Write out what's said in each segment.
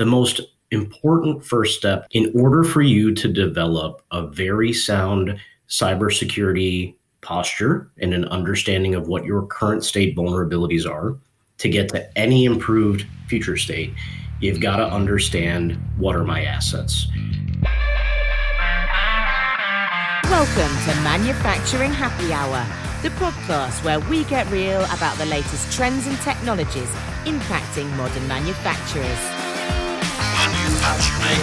the most important first step in order for you to develop a very sound cybersecurity posture and an understanding of what your current state vulnerabilities are to get to any improved future state, you've got to understand what are my assets. Welcome to Manufacturing Happy Hour, the podcast where we get real about the latest trends and technologies impacting modern manufacturers. Manufacturing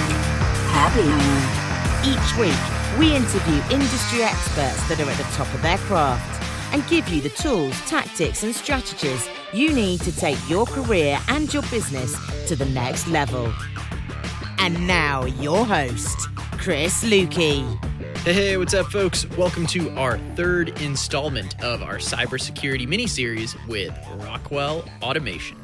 Happy Hour. Each week, we interview industry experts that are at the top of their craft and give you the tools, tactics, and strategies you need to take your career and your business to the next level. And now, your host, Chris Luecke. Hey, hey, what's up, folks? Welcome to our third installment of our cybersecurity mini-series with Rockwell Automation.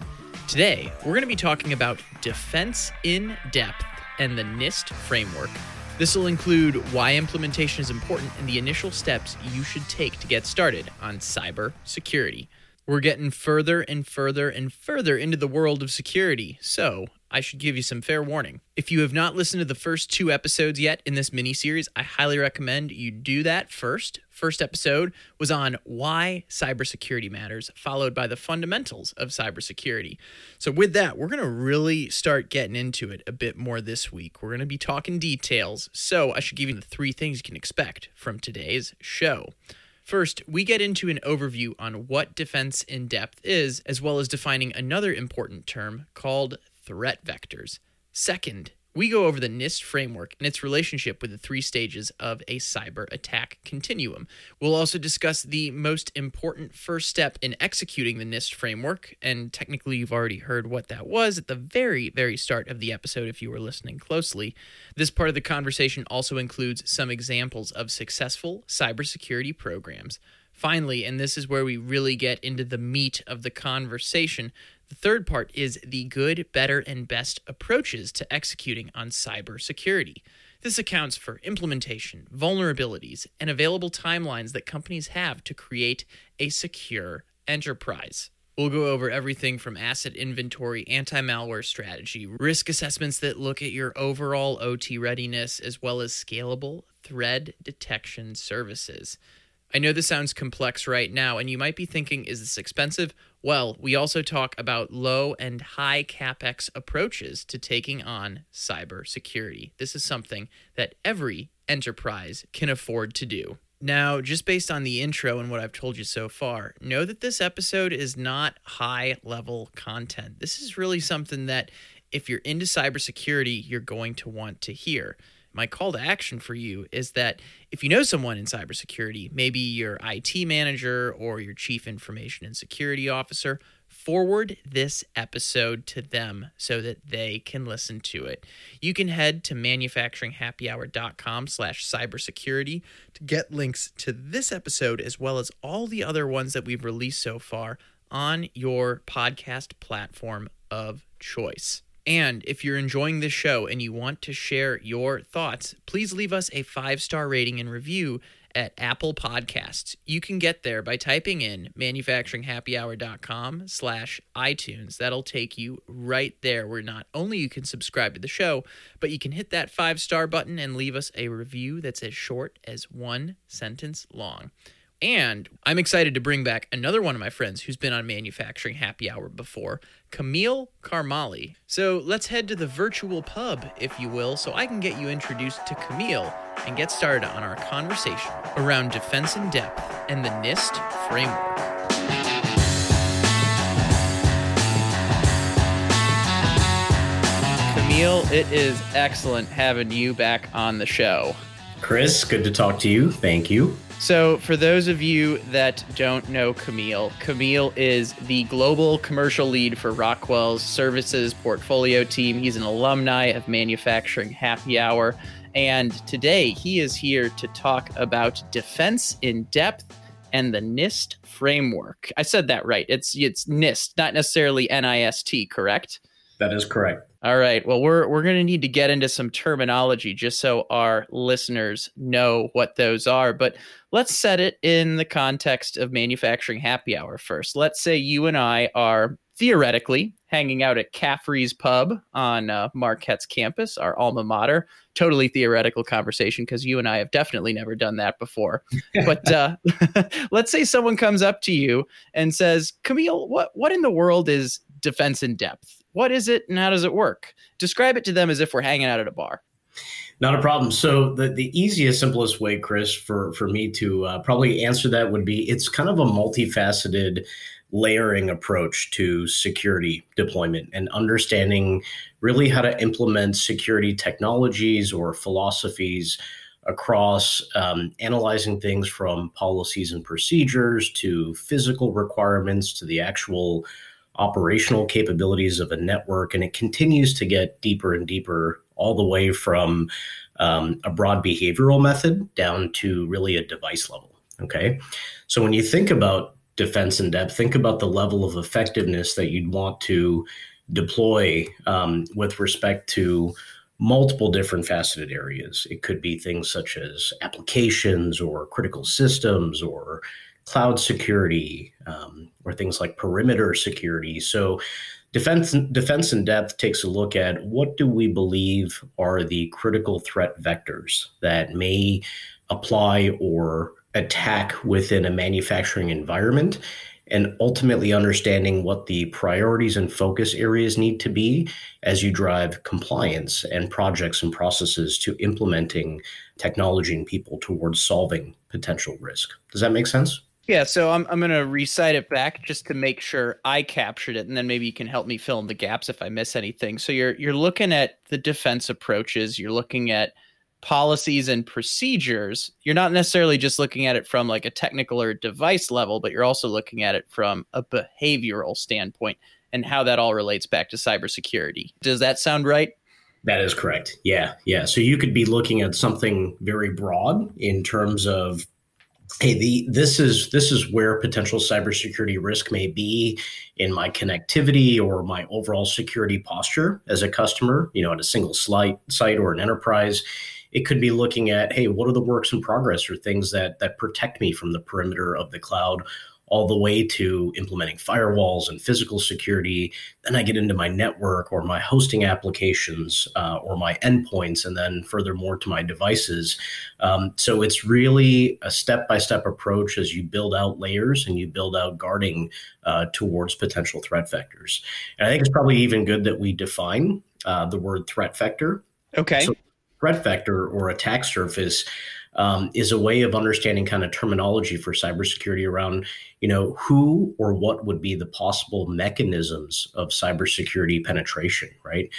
Today, we're going to be talking about defense in depth and the NIST framework. This will include why implementation is important and the initial steps you should take to get started on cybersecurity. We're getting further and further and further into the world of security, so I should give you some fair warning. If you have not listened to the first two episodes yet in this mini series, I highly recommend you do that first. First episode was on why cybersecurity matters, followed by the fundamentals of cybersecurity. So, with that, we're going to really start getting into it a bit more this week. We're going to be talking details, so I should give you the three things you can expect from today's show. First, we get into an overview on what defense in depth is, as well as defining another important term called threat vectors. Second, we go over the NIST framework and its relationship with the three stages of a cyber attack continuum. We'll also discuss the most important first step in executing the NIST framework, and technically, you've already heard what that was at the very, very start of the episode if you were listening closely. This part of the conversation also includes some examples of successful cybersecurity programs. Finally, and this is where we really get into the meat of the conversation, the third part is the good, better, and best approaches to executing on cybersecurity. This accounts for implementation, vulnerabilities, and available timelines that companies have to create a secure enterprise. We'll go over everything from asset inventory, anti malware strategy, risk assessments that look at your overall OT readiness, as well as scalable threat detection services. I know this sounds complex right now, and you might be thinking, is this expensive? Well, we also talk about low and high capex approaches to taking on cybersecurity. This is something that every enterprise can afford to do. Now, just based on the intro and what I've told you so far, know that this episode is not high level content. This is really something that, if you're into cybersecurity, you're going to want to hear my call to action for you is that if you know someone in cybersecurity, maybe your IT manager or your chief information and security officer, forward this episode to them so that they can listen to it. You can head to manufacturinghappyhour.com slash cybersecurity to get links to this episode as well as all the other ones that we've released so far on your podcast platform of choice. And if you're enjoying this show and you want to share your thoughts, please leave us a five star rating and review at Apple Podcasts. You can get there by typing in manufacturinghappyhour.com slash iTunes. That'll take you right there where not only you can subscribe to the show, but you can hit that five star button and leave us a review that's as short as one sentence long. And I'm excited to bring back another one of my friends who's been on Manufacturing Happy Hour before, Camille Karmali. So let's head to the virtual pub, if you will, so I can get you introduced to Camille and get started on our conversation around defense in depth and the NIST framework. Camille, it is excellent having you back on the show. Chris, good to talk to you. Thank you. So, for those of you that don't know Camille, Camille is the global commercial lead for Rockwell's services portfolio team. He's an alumni of Manufacturing Happy Hour. And today he is here to talk about defense in depth and the NIST framework. I said that right. It's it's NIST, not necessarily NIST, correct? That is correct. All right. Well, we're we're going to need to get into some terminology just so our listeners know what those are. But let's set it in the context of manufacturing happy hour first. Let's say you and I are theoretically hanging out at Caffrey's Pub on uh, Marquette's campus, our alma mater. Totally theoretical conversation because you and I have definitely never done that before. but uh, let's say someone comes up to you and says, Camille, what, what in the world is defense in depth? What is it and how does it work? Describe it to them as if we're hanging out at a bar. Not a problem. So the, the easiest, simplest way, Chris, for, for me to uh, probably answer that would be it's kind of a multifaceted layering approach to security deployment and understanding really how to implement security technologies or philosophies across um, analyzing things from policies and procedures to physical requirements to the actual operational capabilities of a network. And it continues to get deeper and deeper all the way from um, a broad behavioral method down to really a device level. Okay. So when you think about defense in depth, think about the level of effectiveness that you'd want to deploy um, with respect to multiple different faceted areas. It could be things such as applications or critical systems or cloud security um, or things like perimeter security. So defense defense in depth takes a look at what do we believe are the critical threat vectors that may apply or attack within a manufacturing environment and ultimately understanding what the priorities and focus areas need to be as you drive compliance and projects and processes to implementing technology and people towards solving potential risk. Does that make sense? Yeah, so I'm I'm gonna recite it back just to make sure I captured it, and then maybe you can help me fill in the gaps if I miss anything. So you're you're looking at the defense approaches, you're looking at policies and procedures, you're not necessarily just looking at it from like a technical or device level, but you're also looking at it from a behavioral standpoint and how that all relates back to cybersecurity. Does that sound right? That is correct. Yeah. Yeah. So you could be looking at something very broad in terms of hey the this is this is where potential cybersecurity risk may be in my connectivity or my overall security posture as a customer you know at a single site site or an enterprise. It could be looking at, hey, what are the works in progress or things that that protect me from the perimeter of the cloud all the way to implementing firewalls and physical security. Then I get into my network or my hosting applications uh, or my endpoints, and then furthermore to my devices. Um, so it's really a step by step approach as you build out layers and you build out guarding uh, towards potential threat vectors. And I think it's probably even good that we define uh, the word threat vector. Okay. So threat vector or attack surface um, is a way of understanding kind of terminology for cybersecurity around, you know, who or what would be the possible mechanisms of cybersecurity penetration, right?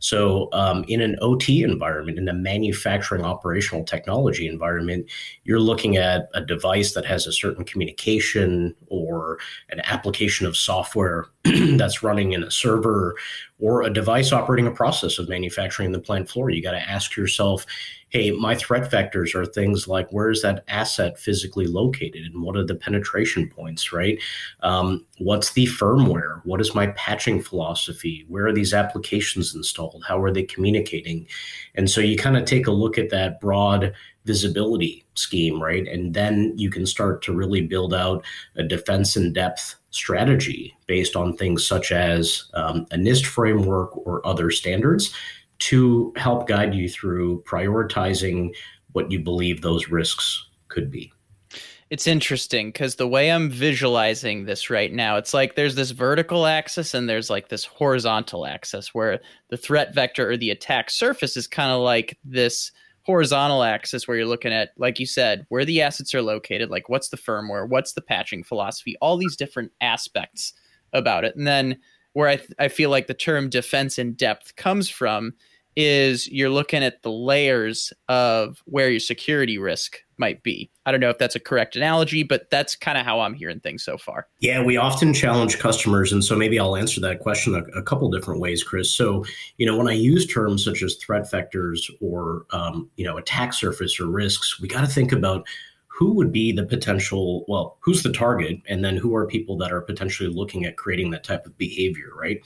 So, um, in an OT environment, in a manufacturing operational technology environment, you're looking at a device that has a certain communication or an application of software that's running in a server or a device operating a process of manufacturing the plant floor. You got to ask yourself, hey, my threat vectors are things like where is that asset physically located and what are the penetration points, right? Um, what's the firmware? What is my patching philosophy? Where are these applications installed? How are they communicating? And so you kind of take a look at that broad visibility scheme, right? And then you can start to really build out a defense in depth strategy based on things such as um, a NIST framework or other standards to help guide you through prioritizing what you believe those risks could be. It's interesting because the way I'm visualizing this right now, it's like there's this vertical axis and there's like this horizontal axis where the threat vector or the attack surface is kind of like this horizontal axis where you're looking at, like you said, where the assets are located, like what's the firmware, what's the patching philosophy, all these different aspects about it. And then where I, th- I feel like the term defense in depth comes from is you're looking at the layers of where your security risk might be. I don't know if that's a correct analogy, but that's kind of how I'm hearing things so far. Yeah, we often challenge customers. And so maybe I'll answer that question a, a couple different ways, Chris. So, you know, when I use terms such as threat vectors or, um, you know, attack surface or risks, we got to think about who would be the potential, well, who's the target, and then who are people that are potentially looking at creating that type of behavior, right?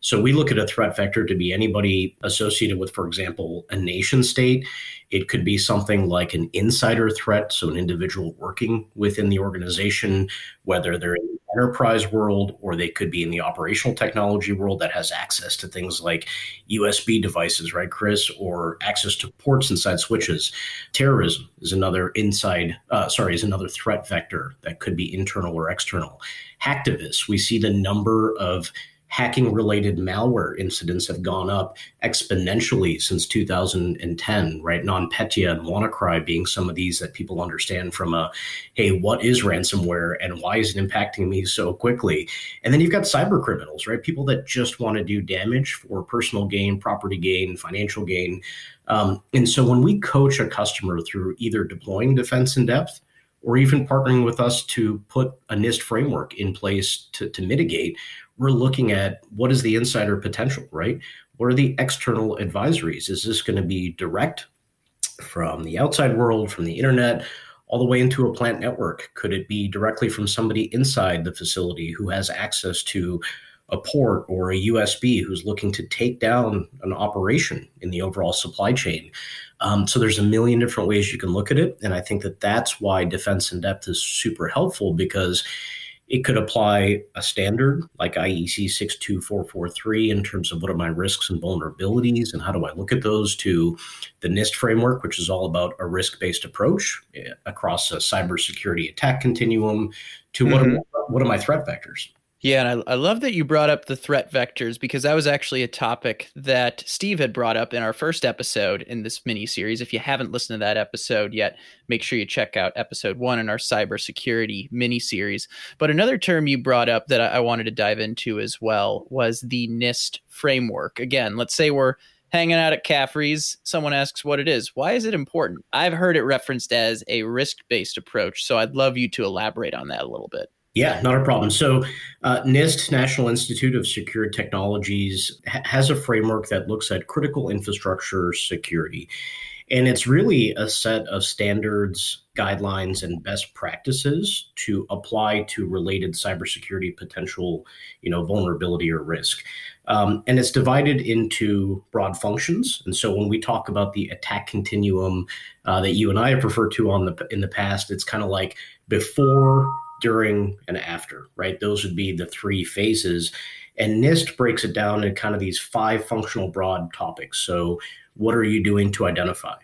So we look at a threat vector to be anybody associated with, for example, a nation state. It could be something like an insider threat, so an individual working within the organization, whether they're in the enterprise world or they could be in the operational technology world that has access to things like USB devices, right, Chris, or access to ports inside switches. Terrorism is another inside, uh, uh, sorry, is another threat vector that could be internal or external. Hacktivists, we see the number of hacking related malware incidents have gone up exponentially since 2010, right? NotPetya and WannaCry being some of these that people understand from a, hey, what is ransomware and why is it impacting me so quickly? And then you've got cyber criminals, right? People that just want to do damage for personal gain, property gain, financial gain. Um, and so when we coach a customer through either deploying defense in depth or even partnering with us to put a NIST framework in place to, to mitigate, we're looking at what is the insider potential, right? What are the external advisories? Is this going to be direct from the outside world, from the internet, all the way into a plant network? Could it be directly from somebody inside the facility who has access to a port or a USB who's looking to take down an operation in the overall supply chain? Um, so there's a million different ways you can look at it. And I think that that's why defense in depth is super helpful because it could apply a standard like IEC 62443 in terms of what are my risks and vulnerabilities and how do I look at those to the NIST framework, which is all about a risk based approach eh, across a cybersecurity attack continuum to mm-hmm. what, are, what are my threat vectors. Yeah, and I, I love that you brought up the threat vectors because that was actually a topic that Steve had brought up in our first episode in this mini series. If you haven't listened to that episode yet, make sure you check out episode one in our cybersecurity mini series. But another term you brought up that I, I wanted to dive into as well was the NIST framework. Again, let's say we're hanging out at Caffrey's. Someone asks what it is. Why is it important? I've heard it referenced as a risk based approach. So I'd love you to elaborate on that a little bit. Yeah, not a problem. So, uh, NIST, National Institute of Secure Technologies, ha- has a framework that looks at critical infrastructure security. And it's really a set of standards, guidelines, and best practices to apply to related cybersecurity potential, you know, vulnerability or risk. Um, and it's divided into broad functions. And so when we talk about the attack continuum uh, that you and I have referred to on the in the past, it's kind of like before during, and after, right? Those would be the three phases. And NIST breaks it down in kind of these five functional broad topics. So, what are you doing to identify?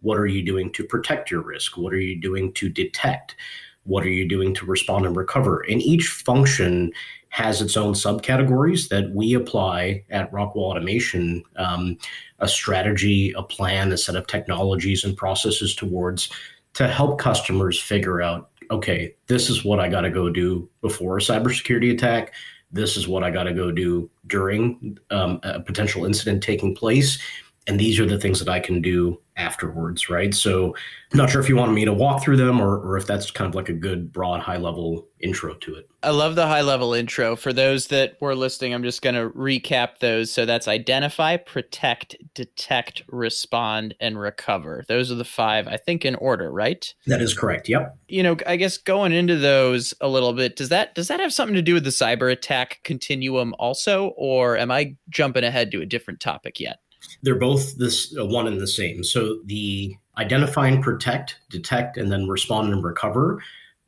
What are you doing to protect your risk? What are you doing to detect? What are you doing to respond and recover? And each function has its own subcategories that we apply at Rockwell Automation um, a strategy, a plan, a set of technologies and processes towards to help customers figure out okay, this is what I got to go do before a cybersecurity attack. This is what I got to go do during um, a potential incident taking place. And these are the things that I can do afterwards, right? So, I'm not sure if you wanted me to walk through them or, or if that's kind of like a good, broad, high level intro to it. I love the high level intro. For those that were listening, I'm just going to recap those. So, that's identify, protect, detect, respond, and recover. Those are the five, I think, in order, right? That is correct. Yep. You know, I guess going into those a little bit, does that does that have something to do with the cyber attack continuum also, or am I jumping ahead to a different topic yet? They're both this uh, one and the same. So the identify and protect, detect, and then respond and recover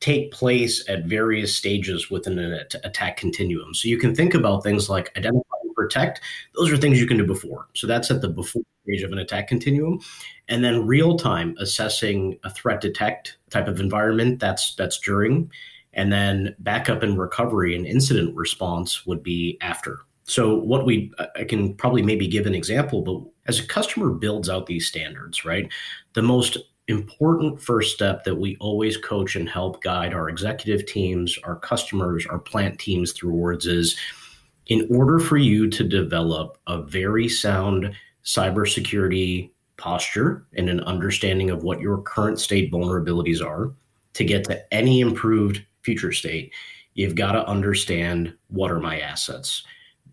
take place at various stages within an attack continuum. So you can think about things like identify and protect. Those are things you can do before. So that's at the before stage of an attack continuum. And then real time assessing a threat detect type of environment, that's that's during. And then backup and recovery and incident response would be after. So what we I can probably maybe give an example, but as a customer builds out these standards, right? The most important first step that we always coach and help guide our executive teams, our customers, our plant teams towards is in order for you to develop a very sound cybersecurity posture and an understanding of what your current state vulnerabilities are to get to any improved future state, you've got to understand what are my assets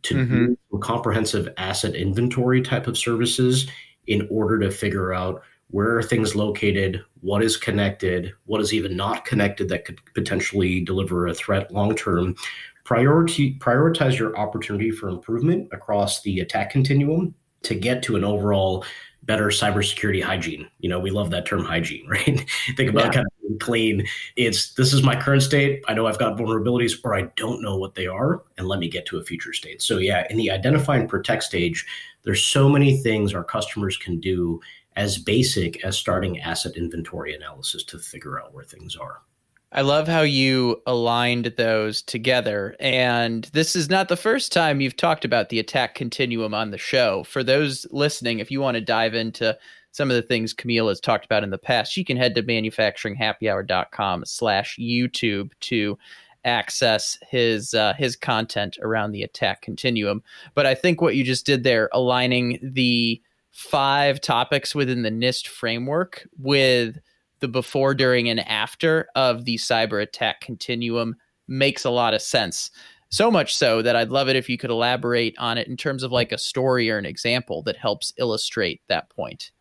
to mm-hmm. do a comprehensive asset inventory type of services in order to figure out where are things located, what is connected, what is even not connected that could potentially deliver a threat long term. Priority, prioritize your opportunity for improvement across the attack continuum to get to an overall better cybersecurity hygiene. You know, we love that term hygiene, right? Think about yeah. kind of being clean. It's this is my current state. I know I've got vulnerabilities or I don't know what they are, and let me get to a future state. So yeah, in the identify and protect stage, there's so many things our customers can do as basic as starting asset inventory analysis to figure out where things are. I love how you aligned those together. And this is not the first time you've talked about the attack continuum on the show. For those listening, if you want to dive into some of the things Camille has talked about in the past, you can head to manufacturinghappyhour.com slash YouTube to access his uh, his content around the attack continuum. But I think what you just did there, aligning the five topics within the NIST framework with the before, during, and after of the cyber attack continuum makes a lot of sense. So much so that I'd love it if you could elaborate on it in terms of like a story or an example that helps illustrate that point.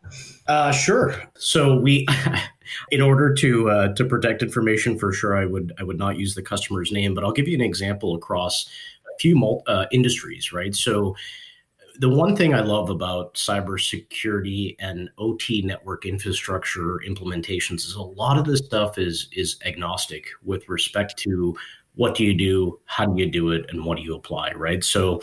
Uh, sure. So we, in order to uh, to protect information, for sure, I would I would not use the customer's name, but I'll give you an example across a few uh, industries. Right. So the one thing I love about cybersecurity and OT network infrastructure implementations is a lot of this stuff is is agnostic with respect to what do you do, how do you do it, and what do you apply, right? So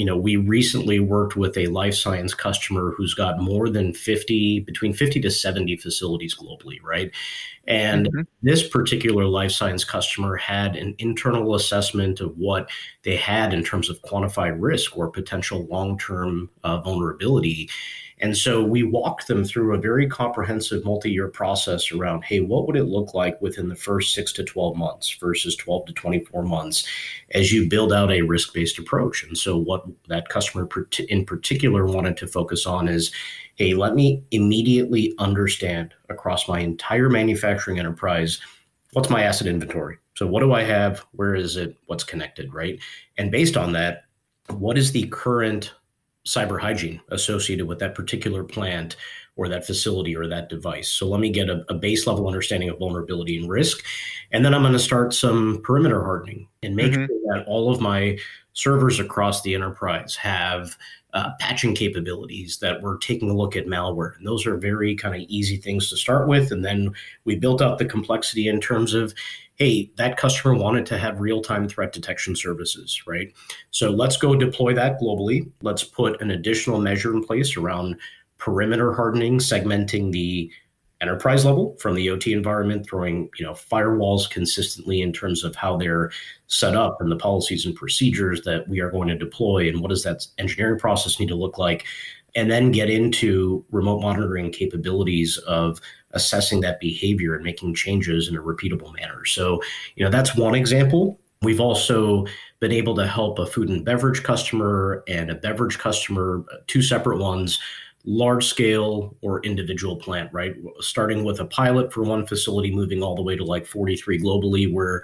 you know, we recently worked with a life science customer who's got more than 50, between 50 to 70 facilities globally, right? And mm-hmm. this particular life science customer had an internal assessment of what they had in terms of quantified risk or potential long term uh, vulnerability. And so we walked them through a very comprehensive multi year process around hey, what would it look like within the first six to 12 months versus 12 to 24 months as you build out a risk based approach? And so, what that customer in particular wanted to focus on is hey, let me immediately understand across my entire manufacturing enterprise what's my asset inventory? So, what do I have? Where is it? What's connected, right? And based on that, what is the current cyber hygiene associated with that particular plant or that facility or that device. So let me get a, a base level understanding of vulnerability and risk. And then I'm going to start some perimeter hardening and make mm-hmm. sure that all of my servers across the enterprise have uh, patching capabilities that we're taking a look at malware. And those are very kind of easy things to start with. And then we built up the complexity in terms of hey, that customer wanted to have real time threat detection services, right? So let's go deploy that globally. Let's put an additional measure in place around perimeter hardening, segmenting the enterprise level from the OT environment, throwing you know firewalls consistently in terms of how they're set up and the policies and procedures that we are going to deploy, and what does that engineering process need to look like, and then get into remote monitoring capabilities of assessing that behavior and making changes in a repeatable manner. So, you know, that's one example. We've also been able to help a food and beverage customer and a beverage customer, uh, two separate ones, large scale or individual plant, right? Starting with a pilot for one facility, moving all the way to like 43 globally, where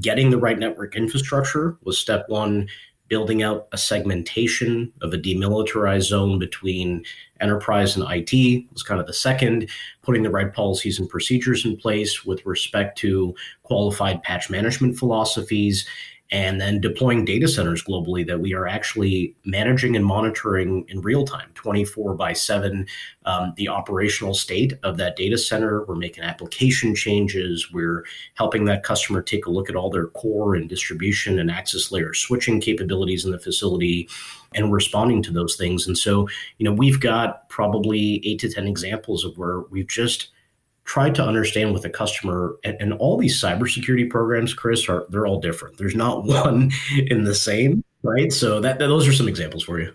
getting the right network infrastructure was step one building out a segmentation of a demilitarized zone between enterprise and IT was kind of the second, putting the right policies and procedures in place with respect to qualified patch management philosophies and then deploying data centers globally that we are actually managing and monitoring in real time 24 by 7 um, the operational state of that data center. We're making application changes. We're helping that customer take a look at all their core and distribution and access layer switching capabilities in the facility and responding to those things. And so you know we've got probably 8 to 10 examples of where we've just tried to understand with a customer and, and, all these cybersecurity programs chris are they're all different. There's not one in the same right? So that, that, those are some examples for you.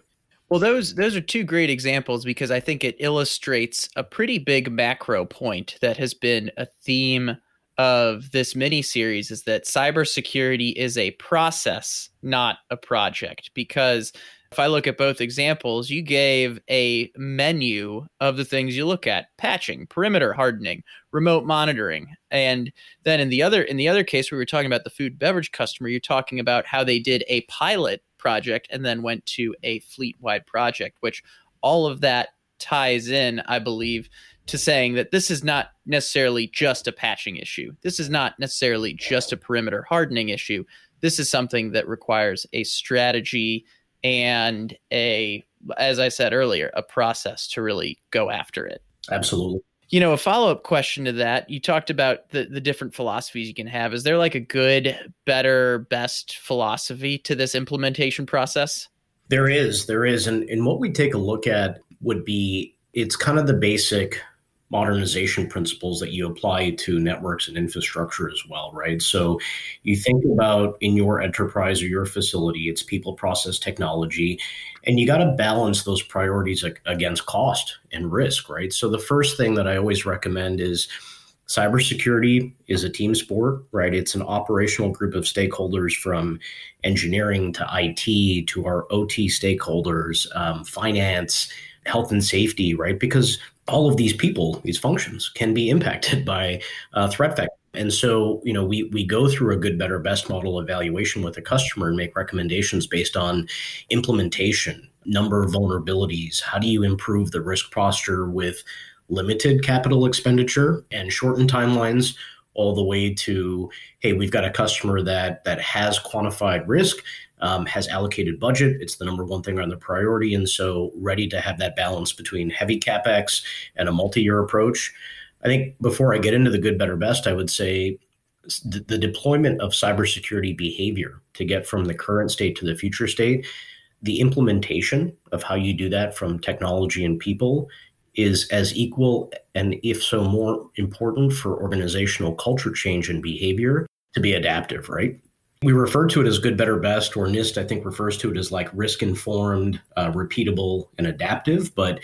Well those those are two great examples because i think it illustrates a pretty big macro point that has been a theme of this mini series is that cybersecurity is a process not a project. Because if I look at both examples, you gave a menu of the things you look at: patching, perimeter hardening, remote monitoring. And then in the other in the other case we were talking about the food beverage customer, you're talking about how they did a pilot project and then went to a fleet-wide project, which all of that ties in, I believe, to saying that this is not necessarily just a patching issue. This is not necessarily just a perimeter hardening issue. This is something that requires a strategy and a, as I said earlier, a process to really go after it. Absolutely. You know, a follow up question to that, you talked about the, the different philosophies you can have. Is there like a good, better, best philosophy to this implementation process? There is. There is. And, and what we take a look at would be it's kind of the basic modernization principles that you apply to networks and infrastructure as well, right? So you think about in your enterprise or your facility, it's people, process, technology, and you got to balance those priorities against cost and risk, right? So the first thing that I always recommend is cybersecurity is a team sport, right? It's an operational group of stakeholders from engineering to IT to our OT stakeholders, um, finance, health and safety, right? Because all of these people, these functions, can be impacted by uh, threat vector. And so, you know, we we go through a good, better, best model evaluation with a customer and make recommendations based on implementation, number of vulnerabilities. How do you improve the risk posture with limited capital expenditure and shortened timelines? all the way to hey we've got a customer that that has quantified risk um, has allocated budget. It's the number one thing on the priority. And so ready to have that balance between heavy capex and a multi year approach. I think before I get into the good, better, best, I would say the, the deployment of cybersecurity behavior to get from the current state to the future state, the implementation of how you do that from technology and people is as equal and if so more important for organizational culture change and behavior to be adaptive, right? We refer to it as good, better, best, or NIST, I think, refers to it as like risk informed, uh, repeatable, and adaptive. But,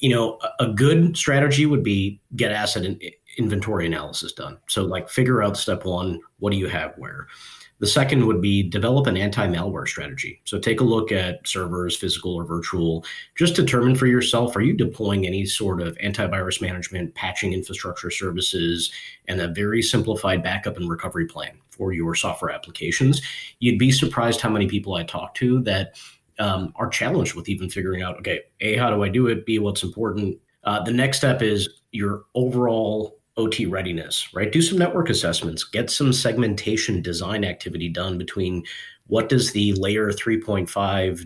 you know, a, a good strategy would be get asset in, inventory analysis done. So, like, figure out step one what do you have where? The second would be develop an anti malware strategy. So take a look at servers, physical or virtual. Just determine for yourself are you deploying any sort of antivirus management, patching infrastructure services, and a very simplified backup and recovery plan for your software applications? You'd be surprised how many people I talk to that um, are challenged with even figuring out okay, A, how do I do it? B, what's important? Uh, the next step is your overall OT readiness, right? Do some network assessments, get some segmentation design activity done between what does the layer 3.5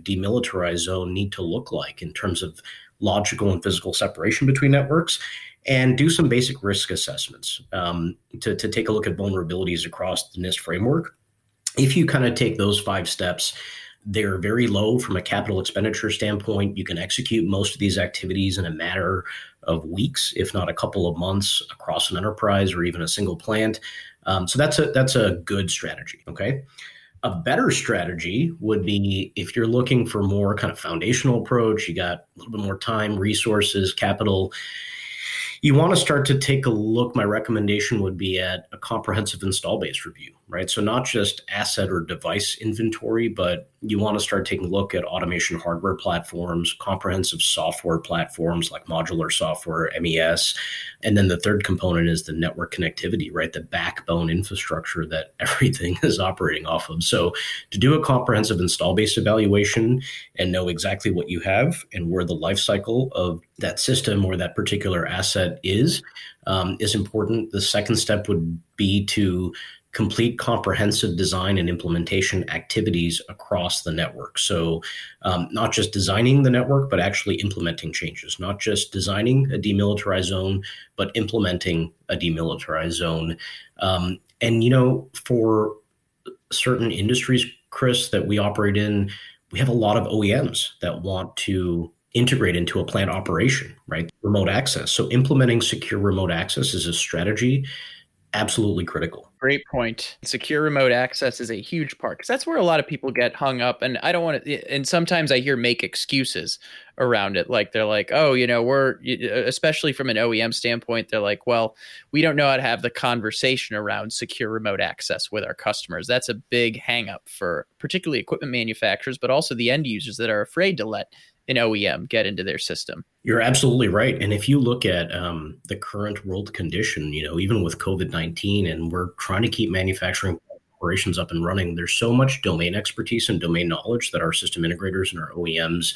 demilitarized zone need to look like in terms of logical and physical separation between networks and do some basic risk assessments um, to, to take a look at vulnerabilities across the NIST framework. If you kind of take those five steps, they're very low from a capital expenditure standpoint. You can execute most of these activities in a matter of weeks, if not a couple of months, across an enterprise or even a single plant. Um, so that's a that's a good strategy. Okay. A better strategy would be if you're looking for more kind of foundational approach, you got a little bit more time, resources, capital you want to start to take a look. My recommendation would be at a comprehensive install base review, right? So, not just asset or device inventory, but you want to start taking a look at automation hardware platforms, comprehensive software platforms like modular software, MES. And then the third component is the network connectivity, right? The backbone infrastructure that everything is operating off of. So, to do a comprehensive install base evaluation and know exactly what you have and where the life cycle of that system or that particular asset is, um, is important. The second step would be to complete comprehensive design and implementation activities across the network. So, um, not just designing the network, but actually implementing changes, not just designing a demilitarized zone, but implementing a demilitarized zone. Um, and, you know, for certain industries, Chris, that we operate in, we have a lot of OEMs that want to integrate into a plant operation, right? Remote access. So, implementing secure remote access is a strategy absolutely critical. Great point. Secure remote access is a huge part because that's where a lot of people get hung up. And I don't want to, and sometimes I hear make excuses around it. Like they're like, oh, you know, we're, especially from an OEM standpoint, they're like, well, we don't know how to have the conversation around secure remote access with our customers. That's a big hangup for particularly equipment manufacturers, but also the end users that are afraid to let an OEM get into their system. You're absolutely right. And if you look at um, the current world condition, you know, even with COVID 19, and we're trying to keep manufacturing operations up and running, there's so much domain expertise and domain knowledge that our system integrators and our OEMs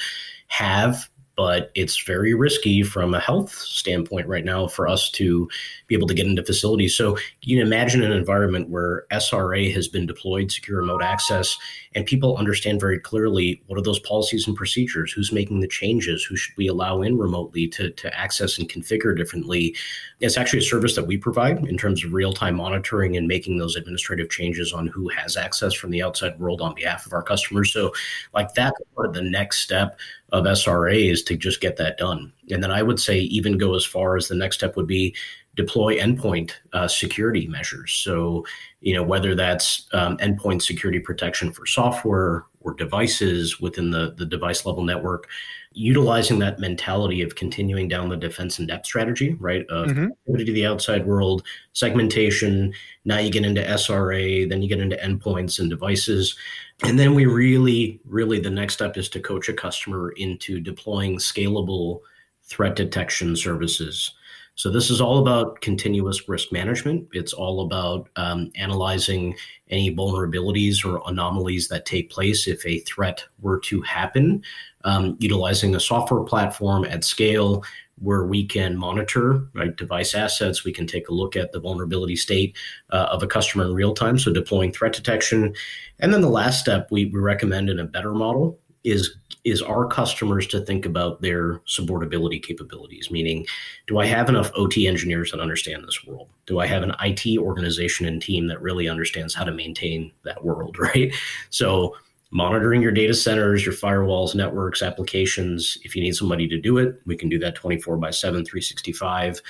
have but it's very risky from a health standpoint right now for us to be able to get into facilities. So you can imagine an environment where SRA has been deployed, secure remote access, and people understand very clearly what are those policies and procedures, who's making the changes, who should we allow in remotely to, to access and configure differently. It's actually a service that we provide in terms of real-time monitoring and making those administrative changes on who has access from the outside world on behalf of our customers. So like that's part of the next step of SRAs to just get that done. And then I would say even go as far as the next step would be deploy endpoint uh, security measures. So, you know, whether that's um, endpoint security protection for software or devices within the, the device level network, utilizing that mentality of continuing down the defense in depth strategy, right? Of mm-hmm. to the outside world, segmentation. Now you get into SRA, then you get into endpoints and devices. And then we really, really, the next step is to coach a customer into deploying scalable threat detection services. So this is all about continuous risk management. It's all about um, analyzing any vulnerabilities or anomalies that take place if a threat were to happen, um, utilizing a software platform at scale where we can monitor right, device assets. We can take a look at the vulnerability state uh, of a customer in real time. So deploying threat detection. And then the last step we, we recommend in a better model is is our customers to think about their supportability capabilities meaning do i have enough ot engineers that understand this world do i have an it organization and team that really understands how to maintain that world right so monitoring your data centers, your firewalls, networks, applications. If you need somebody to do it, we can do that 24 by 7, 365,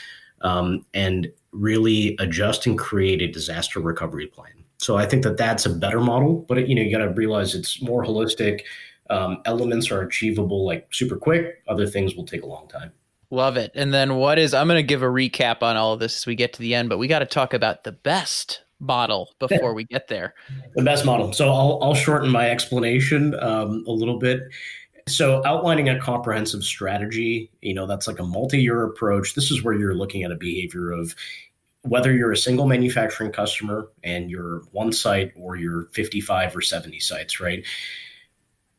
um, and really adjust and create a disaster recovery plan. So I think that that's a better model, but you know you got to realize it's more holistic. Um, elements are achievable like super quick. Other things will take a long time. Love it. And then what is I'm going to give a recap on all of this as we get to the end, but we got to talk about the best model before we get there. The best model. So I'll, I'll shorten my explanation um, a little bit. So outlining a comprehensive strategy, you know, that's like a multi-year approach. This is where you're looking at a behavior of whether you're a single manufacturing customer and you're one site or you're 55 or 70 sites, right?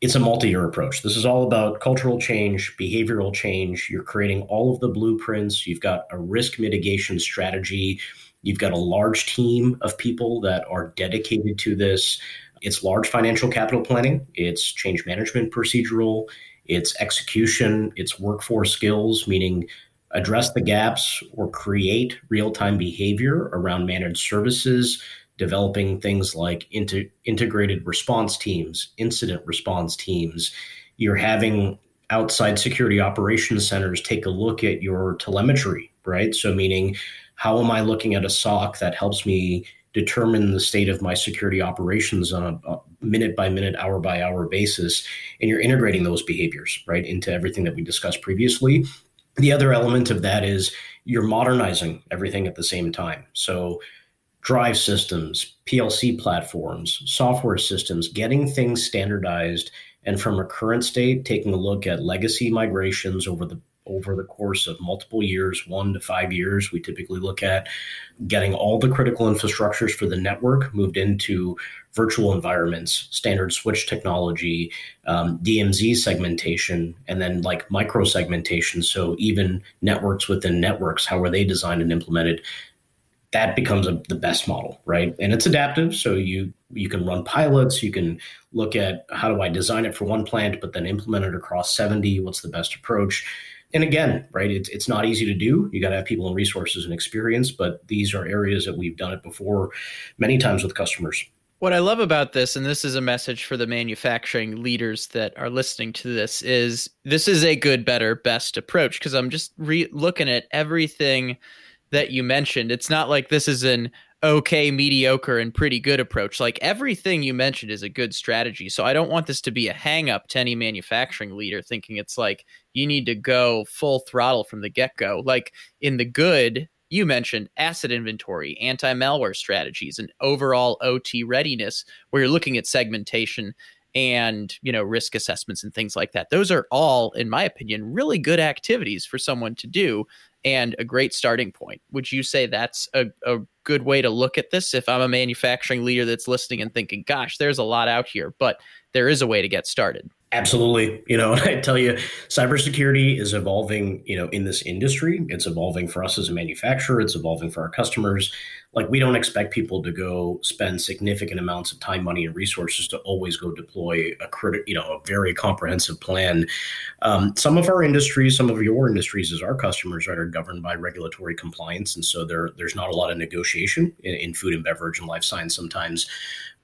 It's a multi-year approach. This is all about cultural change, behavioral change. You're creating all of the blueprints. You've got a risk mitigation strategy You've got a large team of people that are dedicated to this. It's large financial capital planning, it's change management procedural, it's execution, it's workforce skills, meaning address the gaps or create real time behavior around managed services, developing things like inter- integrated response teams, incident response teams. You're having outside security operations centers take a look at your telemetry, right? So, meaning how am I looking at a SOC that helps me determine the state of my security operations on a minute by minute, hour by hour basis? And you're integrating those behaviors right into everything that we discussed previously. The other element of that is you're modernizing everything at the same time. So drive systems, PLC platforms, software systems, getting things standardized and from a current state, taking a look at legacy migrations over the over the course of multiple years, one to five years. We typically look at getting all the critical infrastructures for the network moved into virtual environments, standard switch technology, um, DMZ segmentation, and then like micro segmentation. So even networks within networks, how are they designed and implemented? That becomes a, the best model, right? And it's adaptive, so you you can run pilots. You can look at how do I design it for one plant, but then implement it across seventy. What's the best approach? and again, right, it's, it's not easy to do. You got to have people and resources and experience, but these are areas that we've done it before many times with customers. What I love about this, and this is a message for the manufacturing leaders that are listening to this, is this is a good, better, best approach. Because I'm just re- looking at everything that you mentioned. It's not like this is an okay, mediocre, and pretty good approach. Like everything you mentioned is a good strategy. So I don't want this to be a hang up to any manufacturing leader thinking it's like you need to go full throttle from the get go. Like in the good, you mentioned asset inventory, anti malware strategies, and overall OT readiness, where you're looking at segmentation and you know risk assessments and things like that those are all in my opinion really good activities for someone to do and a great starting point. Would you say that's a, a good way to look at this? If i'm a manufacturing leader that's listening and thinking gosh there's a lot out here but there is a way to get started Absolutely. You know, I tell you, cybersecurity is evolving, you know, in this industry. It's evolving for us as a manufacturer, it's evolving for our customers. Like we don't expect people to go spend significant amounts of time, money, and resources to always go deploy a critical, you know, a very comprehensive plan. Um, some of our industries, some of your industries as our customers right, are governed by regulatory compliance. And so there, there's not a lot of negotiation in, in food and beverage and life science sometimes.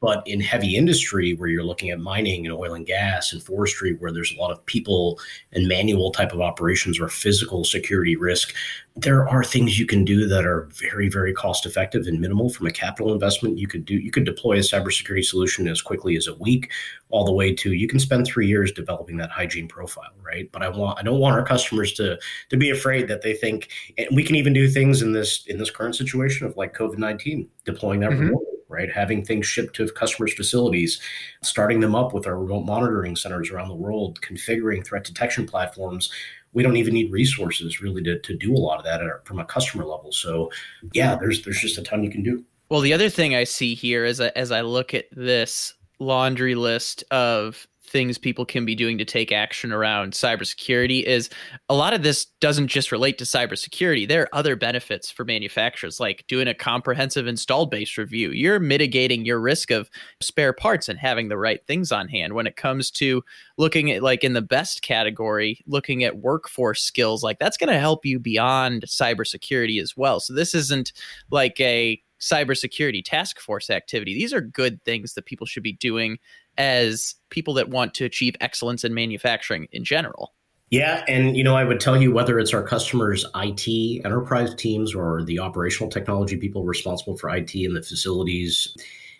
But in heavy industry, where you're looking at mining and oil and gas and forestry, where there's a lot of people and manual type of operations or physical security risk, there are things you can do that are very, very cost effective and minimal from a capital investment. You could do you could deploy a cybersecurity solution as quickly as a week, all the way to you can spend three years developing that hygiene profile, right? But I want I don't want our customers to to be afraid that they think and we can even do things in this in this current situation of like COVID nineteen, deploying that mm-hmm. remotely right? Having things shipped to customers' facilities, starting them up with our remote monitoring centers around the world, configuring threat detection platforms. We don't even need resources really to, to do a lot of that from a customer level. So, yeah, there's there's just a ton you can do. Well, the other thing I see here as as I look at this laundry list of things people can be doing to take action around cybersecurity is a lot of this doesn't just relate to cybersecurity. There are other benefits for manufacturers, like doing a comprehensive install base review. You're mitigating your risk of spare parts and having the right things on hand. When it comes to looking at, like, in the best category, looking at workforce skills, like, that's going to help you beyond cybersecurity as well. So, this isn't like a cybersecurity task force activity. These are good things that people should be doing as people that want to achieve excellence in manufacturing in general. Yeah, and you know, I would tell you whether it's our customers' IT enterprise teams or the operational technology people responsible for IT in the facilities,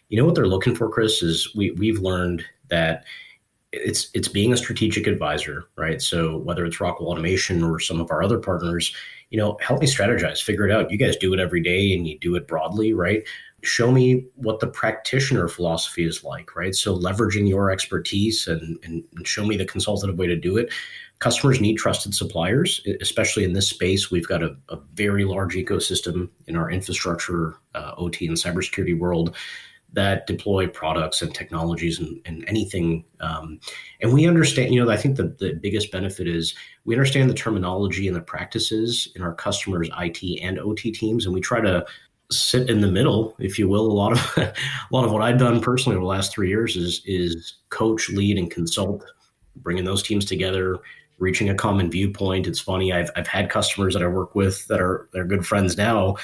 you know what they're looking for, Chris, is we we've learned that it's it's being a strategic advisor, right? So whether it's Rockwell Automation or some of our other partners, you know, help me strategize, figure it out. You guys do it every day and you do it broadly, right? Show me what the practitioner philosophy is like, right? So leveraging your expertise and, and, show me the consultative way to do it. Customers need trusted suppliers, especially in this space. We've got a, a very large ecosystem in our infrastructure, uh, OT, and cybersecurity world that deploy products and technologies and, and anything. Um, and we understand, you know, I think the, the biggest benefit is we understand the terminology and the practices in our customers' IT and OT teams, and we try to sit in the middle, if you will. A lot of a lot of what I've done personally over the last three years is is coach, lead, and consult, bringing those teams together, reaching a common viewpoint. It's funny. I've I've had customers that I work with that are they're good friends now.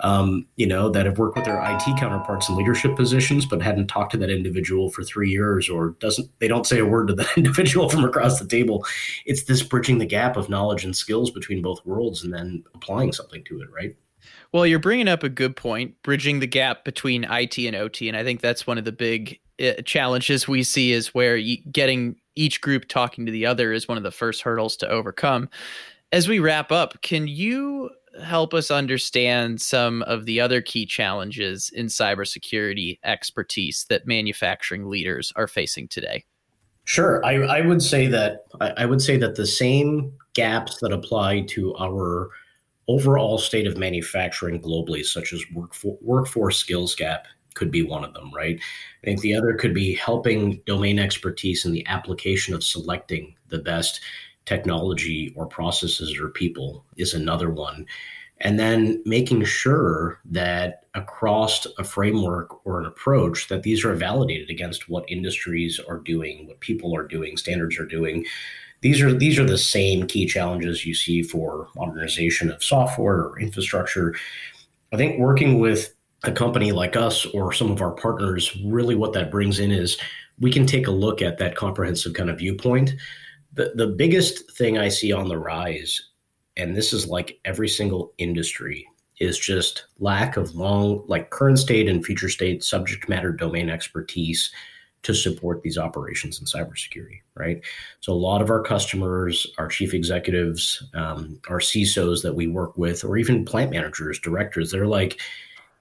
Um, you know, that have worked with their IT counterparts in leadership positions, but hadn't talked to that individual for three years, or doesn't they don't say a word to that individual from across the table. It's this bridging the gap of knowledge and skills between both worlds, and then applying something to it, right? Well, you're bringing up a good point, bridging the gap between IT and OT, and I think that's one of the big uh, challenges we see is where getting each group talking to the other is one of the first hurdles to overcome. As we wrap up, can you help us understand some of the other key challenges in cybersecurity expertise that manufacturing leaders are facing today? Sure, I, I would say that I, I would say that the same gaps that apply to our overall state of manufacturing globally, such as workforce, workforce skills gap, could be one of them, right? I think the other could be helping domain expertise in the application of selecting the best technology or processes or people is another one. And then making sure that across a framework or an approach that these are validated against what industries are doing, what people are doing, standards are doing, these are these are the same key challenges you see for modernization of software or infrastructure. I think working with a company like us or some of our partners, really what that brings in is we can take a look at that comprehensive kind of viewpoint. The the biggest thing I see on the rise, and this is like every single industry, is just lack of long, like current state and future state subject matter domain expertise to support these operations in cybersecurity, right? So a lot of our customers, our chief executives, um, our CISOs that we work with, or even plant managers, directors, they're like,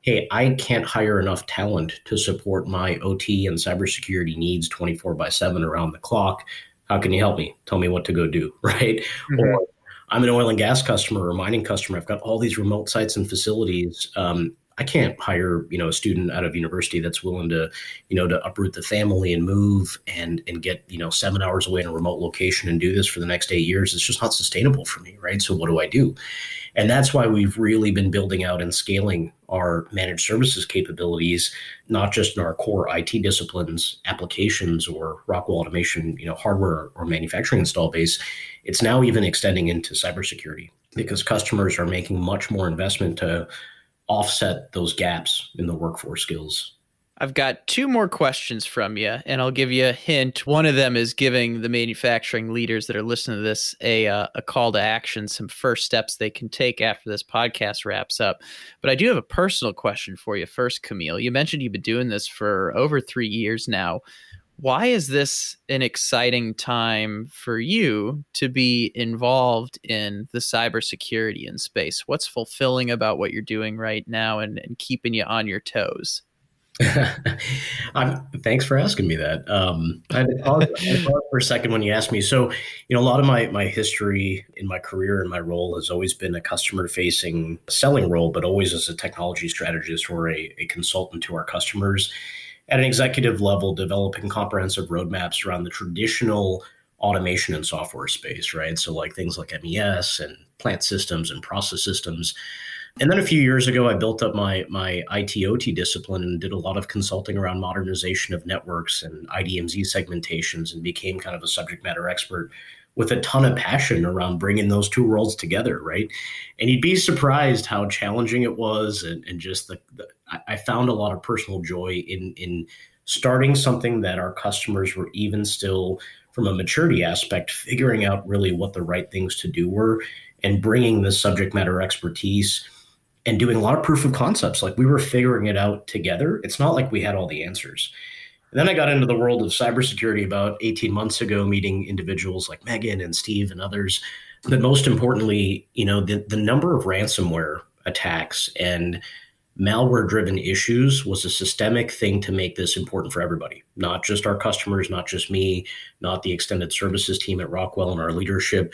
hey, I can't hire enough talent to support my OT and cybersecurity needs 24 by 7 around the clock. How can you help me? Tell me what to go do, right? Mm-hmm. Or I'm an oil and gas customer or mining customer. I've got all these remote sites and facilities. Um, I can't hire, you know, a student out of university that's willing to, you know, to uproot the family and move and and get, you know, seven hours away in a remote location and do this for the next eight years. It's just not sustainable for me, right? So what do I do? And that's why we've really been building out and scaling our managed services capabilities, not just in our core IT disciplines, applications, or Rockwell automation, you know, hardware or manufacturing install base. It's now even extending into cybersecurity mm-hmm. because customers are making much more investment to offset those gaps in the workforce skills. I've got two more questions from you, and I'll give you a hint. One of them is giving the manufacturing leaders that are listening to this a uh, a call to action, some first steps they can take after this podcast wraps up. But I do have a personal question for you first, Camille. You mentioned you've been doing this for over three years now. Why is this an exciting time for you to be involved in the cybersecurity in space? What's fulfilling about what you're doing right now and, and keeping you on your toes? Thanks for asking me that. Um, I had to pause, for a second when you asked me. So, you know, a lot of my my history in my career and my role has always been a customer facing selling role, but always as a technology strategist or a, a consultant to our customers at an executive level, developing comprehensive roadmaps around the traditional automation and software space, right? So, like things like MES and plant systems and process systems. And then a few years ago, I built up my my ITOT discipline and did a lot of consulting around modernization of networks and IDMZ segmentations, and became kind of a subject matter expert with a ton of passion around bringing those two worlds together, right? And you'd be surprised how challenging it was, and, and just the, the I found a lot of personal joy in in starting something that our customers were even still from a maturity aspect figuring out really what the right things to do were and bringing the subject matter expertise and doing a lot of proof of concepts. Like we were figuring it out together. It's not like we had all the answers. And then I got into the world of cybersecurity about 18 months ago, meeting individuals like Megan and Steve and others. But most importantly, you know, the, the number of ransomware attacks and malware driven issues was a systemic thing to make this important for everybody, not just our customers, not just me, not the extended services team at Rockwell and our leadership,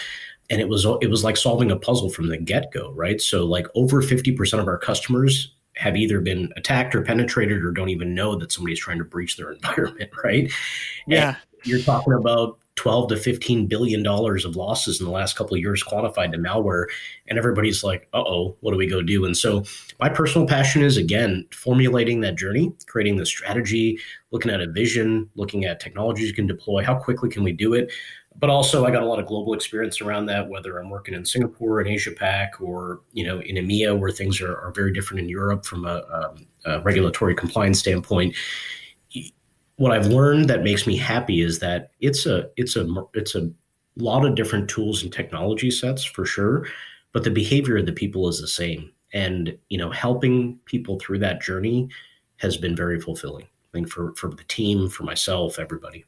and it was it was like solving a puzzle from the get-go right? So like over 50% of our customers have either been attacked or penetrated or don't even know that somebody's trying to breach their environment right? Yeah. and you're talking about 12 to 15 billion dollars of losses in the last couple of years quantified to malware and everybody's like uh-oh what do we go do and so my personal passion is again formulating that journey creating the strategy looking at a vision looking at technologies you can deploy how quickly can we do it but also I got a lot of global experience around that, whether I'm working in Singapore in Asia Pac or, you know, in EMEA where things are, are very different in Europe from a, um, a regulatory compliance standpoint. What I've learned that makes me happy is that it's a it's a it's a lot of different tools and technology sets for sure, but the behavior of the people is the same. And you know, helping people through that journey has been very fulfilling. I think for for the team, for myself, everybody.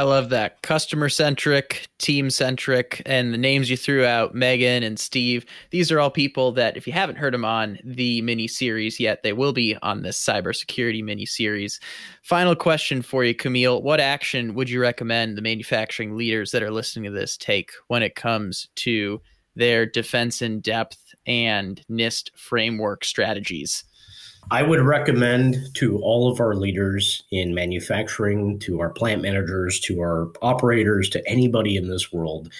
I love that. Customer centric, team centric, and the names you threw out, Megan and Steve, these are all people that, if you haven't heard them on the mini series yet, they will be on this cybersecurity mini series. Final question for you, Camille. What action would you recommend the manufacturing leaders that are listening to this take when it comes to their defense in depth and NIST framework strategies? I would recommend to all of our leaders in manufacturing, to our plant managers, to our operators, to anybody in this world,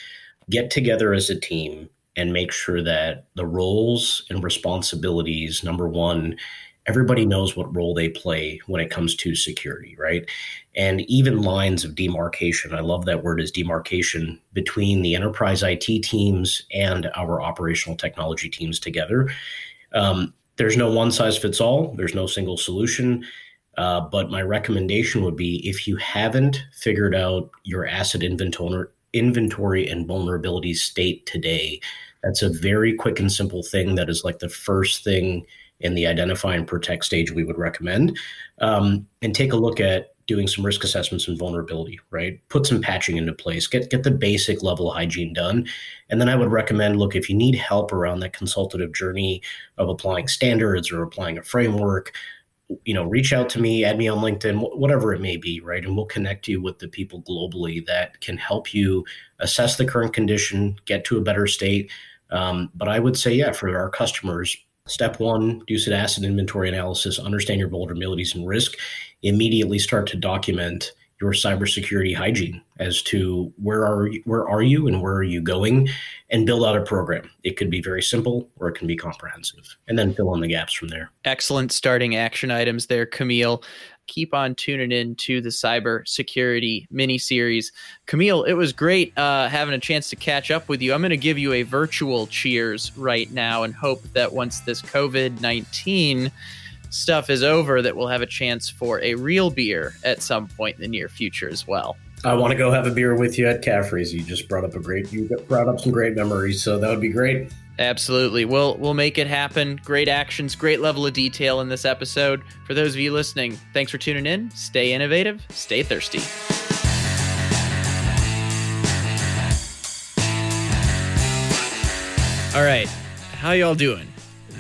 get together as a team and make sure that the roles and responsibilities, number one, everybody knows what role they play when it comes to security, right? And even lines of demarcation. I love that word is demarcation between the enterprise IT teams and our operational technology teams together. Um, there's no one size fits all, there's no single solution. Uh, but my recommendation would be if you haven't figured out your asset inventory, and vulnerability state today, that's a very quick and simple thing that is like the first thing in the identify and protect stage we would recommend. Um, and take a look at doing some risk assessments and vulnerability, right? Put some patching into place, get get the basic level of hygiene done. And then I would recommend look if you need help around that consultative journey of applying standards or applying a framework, you know, reach out to me, add me on LinkedIn, whatever it may be, right? And we'll connect you with the people globally that can help you assess the current condition, get to a better state. Um, but I would say, yeah, for our customers, Step one, do asset inventory analysis, understand your vulnerabilities and risk, immediately start to document your cybersecurity hygiene as to where are you, where are you and where are you going and build out a program. It could be very simple or it can be comprehensive and then fill in the gaps from there. Excellent starting action items there, Camille. Keep on tuning in to the cybersecurity mini series. Camille, it was great uh, having a chance to catch up with you. I'm going to give you a virtual cheers right now and hope that once this COVID 19 stuff is over that we'll have a chance for a real beer at some point in the near future as well. I want to go have a beer with you at Caffrey's. You just brought up a great, you brought up some great memories, so that would be great. Absolutely. We'll we'll make it happen. Great actions, great level of detail in this episode. For those of you listening, thanks for tuning in. Stay innovative, stay thirsty. All right. How y'all doing?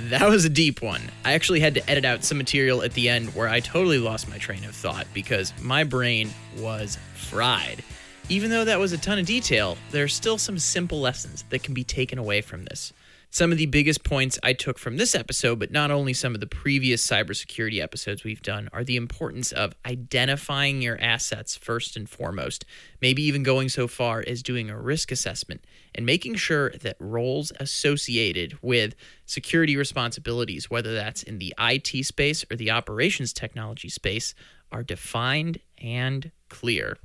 That was a deep one. I actually had to edit out some material at the end where I totally lost my train of thought because my brain was fried. Even though that was a ton of detail, there are still some simple lessons that can be taken away from this. Some of the biggest points I took from this episode, but not only some of the previous cybersecurity episodes we've done, are the importance of identifying your assets first and foremost, maybe even going so far as doing a risk assessment and making sure that roles associated with security responsibilities, whether that's in the IT space or the operations technology space, are defined and clear.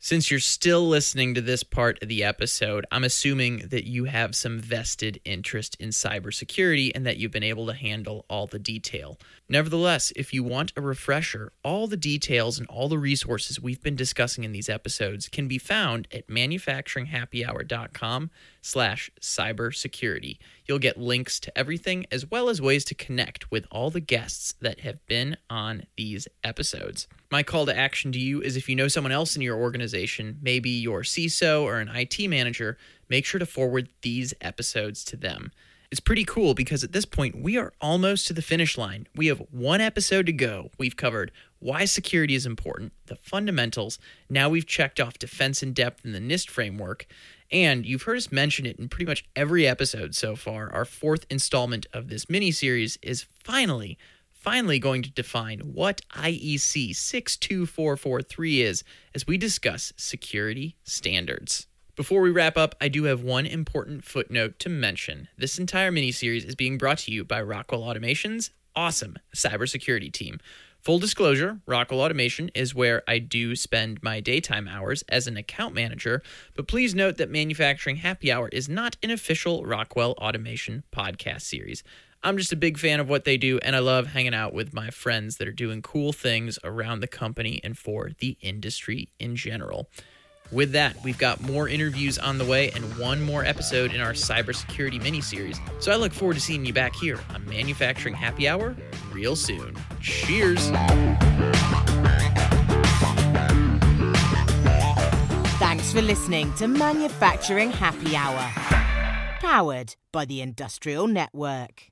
Since you're still listening to this part of the episode, I'm assuming that you have some vested interest in cybersecurity and that you've been able to handle all the detail. Nevertheless, if you want a refresher, all the details and all the resources we've been discussing in these episodes can be found at manufacturinghappyhour.com slash cybersecurity. You'll get links to everything as well as ways to connect with all the guests that have been on these episodes. My call to action to you is if you know someone else in your organization, maybe your CISO or an IT manager, make sure to forward these episodes to them. It's pretty cool because at this point, we are almost to the finish line. We have one episode to go. We've covered why security is important, the fundamentals. Now we've checked off defense in depth in the NIST framework. And you've heard us mention it in pretty much every episode so far. Our fourth installment of this mini series is finally finally going to define what IEC 62443 is as we discuss security standards. Before we wrap up, I do have one important footnote to mention. This entire mini series is being brought to you by Rockwell Automation's awesome cybersecurity team. Full disclosure, Rockwell Automation is where I do spend my daytime hours as an account manager, but please note that Manufacturing Happy Hour is not an official Rockwell Automation podcast series. I'm just a big fan of what they do, and I love hanging out with my friends that are doing cool things around the company and for the industry in general. With that, we've got more interviews on the way and one more episode in our cybersecurity mini series. So I look forward to seeing you back here on Manufacturing Happy Hour real soon. Cheers! Thanks for listening to Manufacturing Happy Hour, powered by the Industrial Network.